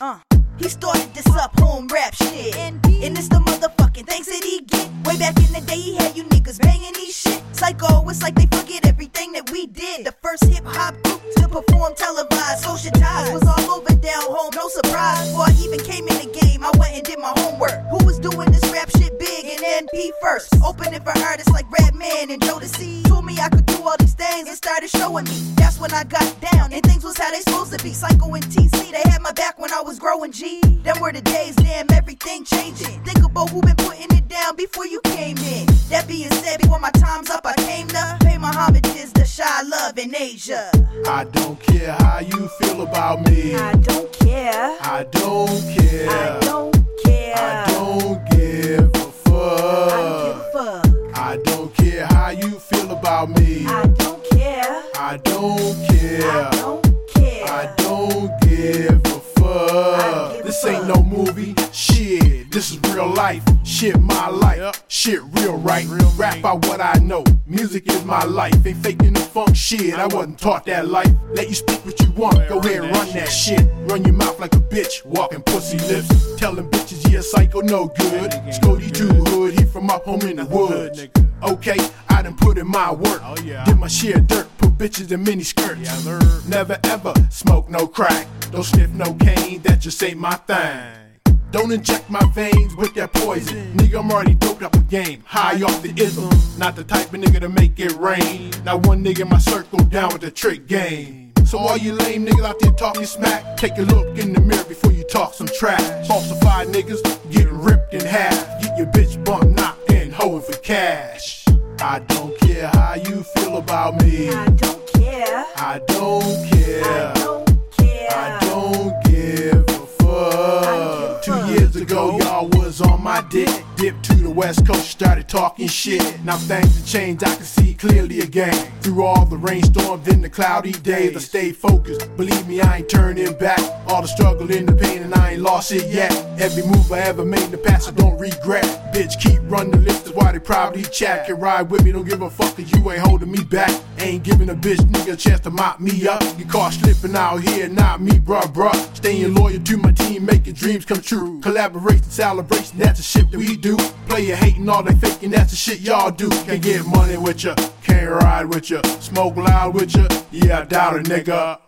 Uh. He started this up home rap shit. And it's the motherfucking things that he get. Way back in the day, he had you niggas banging these shit. Psycho, it's like they forget everything that we did. The first hip hop group to perform televised. Social ties was all over down home, no surprise. Before I even came in the game, I went and did my homework. Who was doing this rap shit big and NP first? Opening for artists like Redman and Jodeci. Told me I could do all these things and started showing me. That's when I got down and things was how they supposed to be. Psycho and TC, they had my back when I was growing G. Them were the days, damn, everything changing. Think about who been putting it down before you came in. That being said, before my time's up, I came to pay my homages to Shy Love in Asia. I don't care how you feel about me. I don't care. I don't care. I don't care. I don't give my life. Shit, real right. Rap out what I know. Music is my life. Ain't faking the funk shit. I wasn't taught that life. Let you speak what you want. Go ahead and run that shit. Run your mouth like a bitch. Walking pussy lips. Telling bitches, yeah, psycho, no good. Scody too hood. He from up home in the woods. Okay, I done put in my work. Get my share dirt. Put bitches in mini skirts. Never ever smoke no crack. Don't sniff no cane. That just ain't my thing. Don't inject my veins with that poison. Nigga, I'm already doped up a game. High off the ism. Not the type of nigga to make it rain. Not one nigga in my circle down with the trick game. So all you lame niggas out there talking smack, take a look in the mirror before you talk some trash. Falsified niggas getting ripped in half. Get your bitch bumped, knocked, and hoeing for cash. I don't care how you feel about me. I don't care. I don't care. I my dick. Dipped to the west coast, started talking shit. Now things have changed, I can see clearly again. Through all the rainstorms and the cloudy days, I stay focused. Believe me, I ain't turning back. All the struggle and the pain, and I ain't lost it yet. Every move I ever made in the past, I don't regret. Bitch, keep running the list, that's why they probably chat. Can ride with me, don't give a fuck, cause you ain't holding me back. Ain't giving a bitch nigga a chance to mop me up. Get caught slipping out here, not me, bruh, bruh. Staying loyal to my team, making dreams come true. Collaboration, celebration, that's the shit that we do. Player hating, all they faking, that's the shit y'all do. Can't get money with ya, can't ride with ya, smoke loud with ya. Yeah, I doubt it, nigga.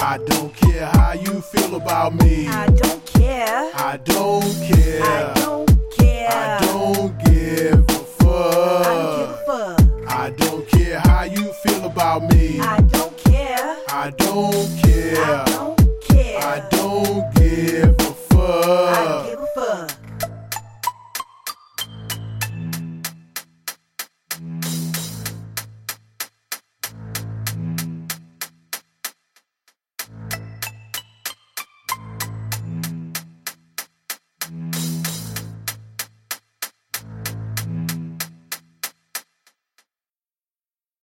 I don't care how you feel about me. I don't care. I don't care. I don't care. I don't give a fuck. I give a fuck. I don't care how you feel about me. I don't care. I don't care. I don't care. I don't give a fuck.